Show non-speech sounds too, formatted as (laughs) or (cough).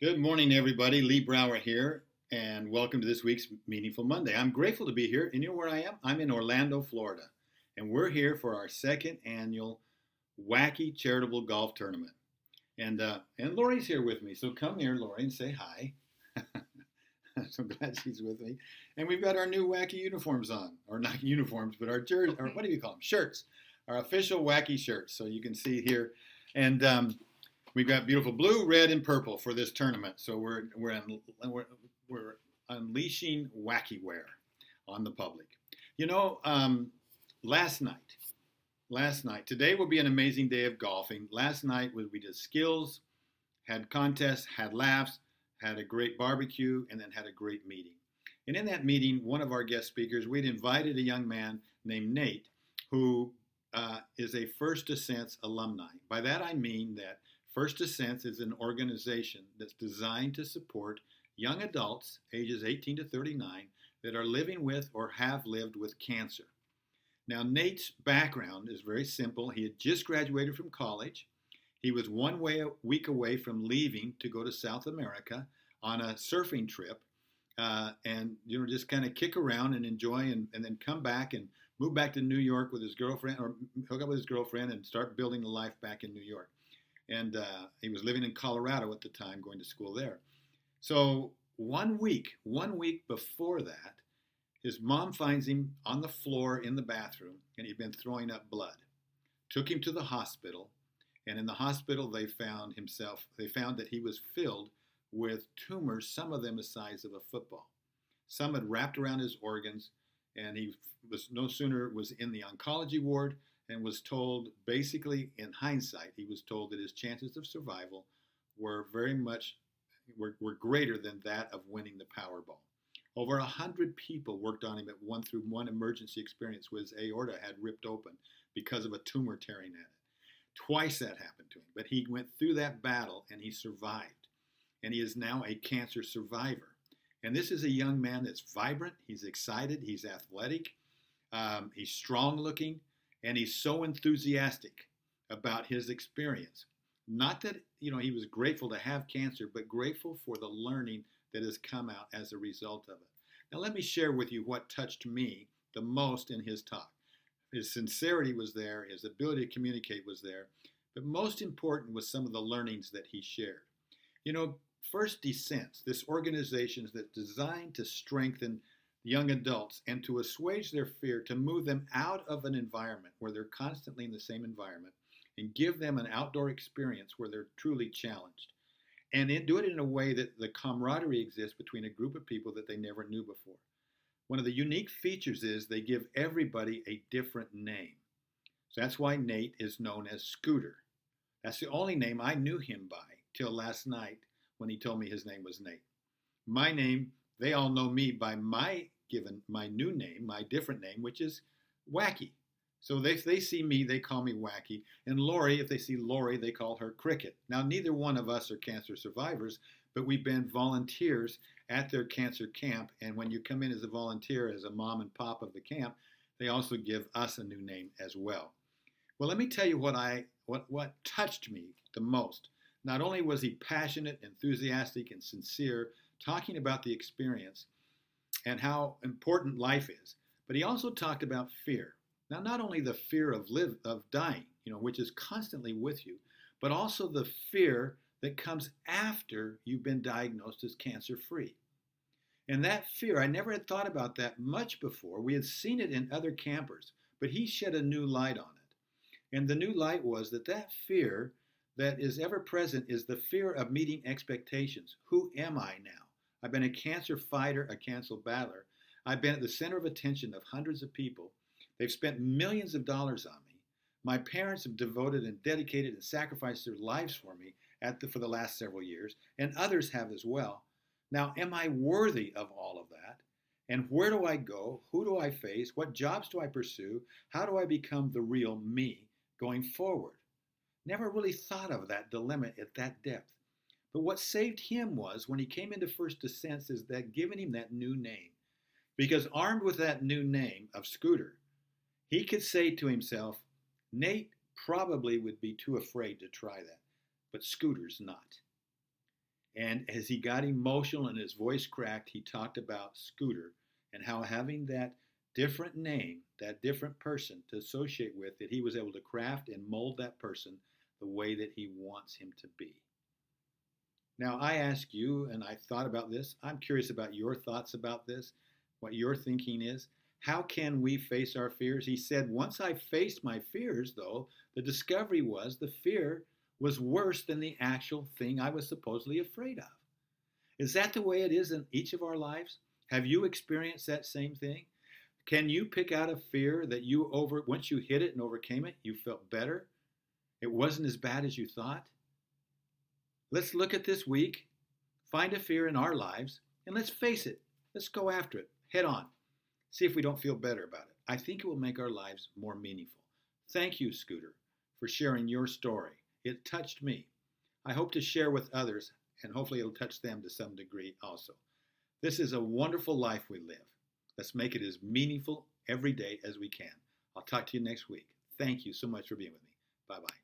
Good morning, everybody. Lee Brower here, and welcome to this week's Meaningful Monday. I'm grateful to be here. And you know where I am? I'm in Orlando, Florida, and we're here for our second annual Wacky Charitable Golf Tournament. And uh, and Lori's here with me, so come here, Lori, and say hi. (laughs) I'm so glad she's with me. And we've got our new wacky uniforms on, or not uniforms, but our jerseys, or what do you call them? Shirts. Our official wacky shirts. So you can see here, and. Um, We've got beautiful blue, red, and purple for this tournament. So we're we're un, we're, we're unleashing wacky wear on the public. You know, um, last night, last night, today will be an amazing day of golfing. Last night we did skills, had contests, had laughs, had a great barbecue, and then had a great meeting. And in that meeting, one of our guest speakers, we'd invited a young man named Nate, who uh, is a First Descents alumni. By that I mean that First Descents is an organization that's designed to support young adults ages 18 to 39 that are living with or have lived with cancer. Now, Nate's background is very simple. He had just graduated from college. He was one way, week away from leaving to go to South America on a surfing trip uh, and you know just kind of kick around and enjoy and, and then come back and move back to New York with his girlfriend or hook up with his girlfriend and start building a life back in New York and uh, he was living in Colorado at the time, going to school there. So one week, one week before that, his mom finds him on the floor in the bathroom, and he'd been throwing up blood. Took him to the hospital, and in the hospital they found himself. They found that he was filled with tumors, some of them the size of a football. Some had wrapped around his organs, and he was no sooner was in the oncology ward and was told, basically in hindsight, he was told that his chances of survival were very much were, were greater than that of winning the Powerball. Over a hundred people worked on him at one through one emergency experience where his aorta had ripped open because of a tumor tearing at it. Twice that happened to him, but he went through that battle and he survived. And he is now a cancer survivor. And this is a young man that's vibrant, he's excited, he's athletic, um, he's strong looking, and he's so enthusiastic about his experience. Not that you know he was grateful to have cancer, but grateful for the learning that has come out as a result of it. Now, let me share with you what touched me the most in his talk. His sincerity was there, his ability to communicate was there, but most important was some of the learnings that he shared. You know, First Descents, this organization that's designed to strengthen young adults and to assuage their fear, to move them out of an environment where they're constantly in the same environment and give them an outdoor experience where they're truly challenged. And it, do it in a way that the camaraderie exists between a group of people that they never knew before. One of the unique features is they give everybody a different name. So that's why Nate is known as Scooter. That's the only name I knew him by till last night when he told me his name was Nate. My name, they all know me by my given my new name, my different name, which is Wacky. So they, they see me, they call me Wacky. And Lori, if they see Lori, they call her Cricket. Now, neither one of us are cancer survivors, but we've been volunteers at their cancer camp. And when you come in as a volunteer, as a mom and pop of the camp, they also give us a new name as well. Well, let me tell you what I what what touched me the most. Not only was he passionate, enthusiastic, and sincere, talking about the experience, and how important life is. But he also talked about fear. Now, not only the fear of live of dying, you know, which is constantly with you, but also the fear that comes after you've been diagnosed as cancer free. And that fear, I never had thought about that much before. We had seen it in other campers, but he shed a new light on it. And the new light was that that fear that is ever present is the fear of meeting expectations. Who am I now? I've been a cancer fighter, a cancer battler. I've been at the center of attention of hundreds of people. They've spent millions of dollars on me. My parents have devoted and dedicated and sacrificed their lives for me the, for the last several years, and others have as well. Now, am I worthy of all of that? And where do I go? Who do I face? What jobs do I pursue? How do I become the real me going forward? Never really thought of that dilemma at that depth. But what saved him was when he came into First Descents is that giving him that new name. Because armed with that new name of Scooter, he could say to himself, Nate probably would be too afraid to try that, but Scooter's not. And as he got emotional and his voice cracked, he talked about Scooter and how having that different name, that different person to associate with, that he was able to craft and mold that person the way that he wants him to be. Now, I ask you, and I thought about this, I'm curious about your thoughts about this, what your thinking is. How can we face our fears? He said, Once I faced my fears, though, the discovery was the fear was worse than the actual thing I was supposedly afraid of. Is that the way it is in each of our lives? Have you experienced that same thing? Can you pick out a fear that you over once you hit it and overcame it, you felt better? It wasn't as bad as you thought? Let's look at this week, find a fear in our lives, and let's face it. Let's go after it head on. See if we don't feel better about it. I think it will make our lives more meaningful. Thank you, Scooter, for sharing your story. It touched me. I hope to share with others, and hopefully it'll touch them to some degree also. This is a wonderful life we live. Let's make it as meaningful every day as we can. I'll talk to you next week. Thank you so much for being with me. Bye bye.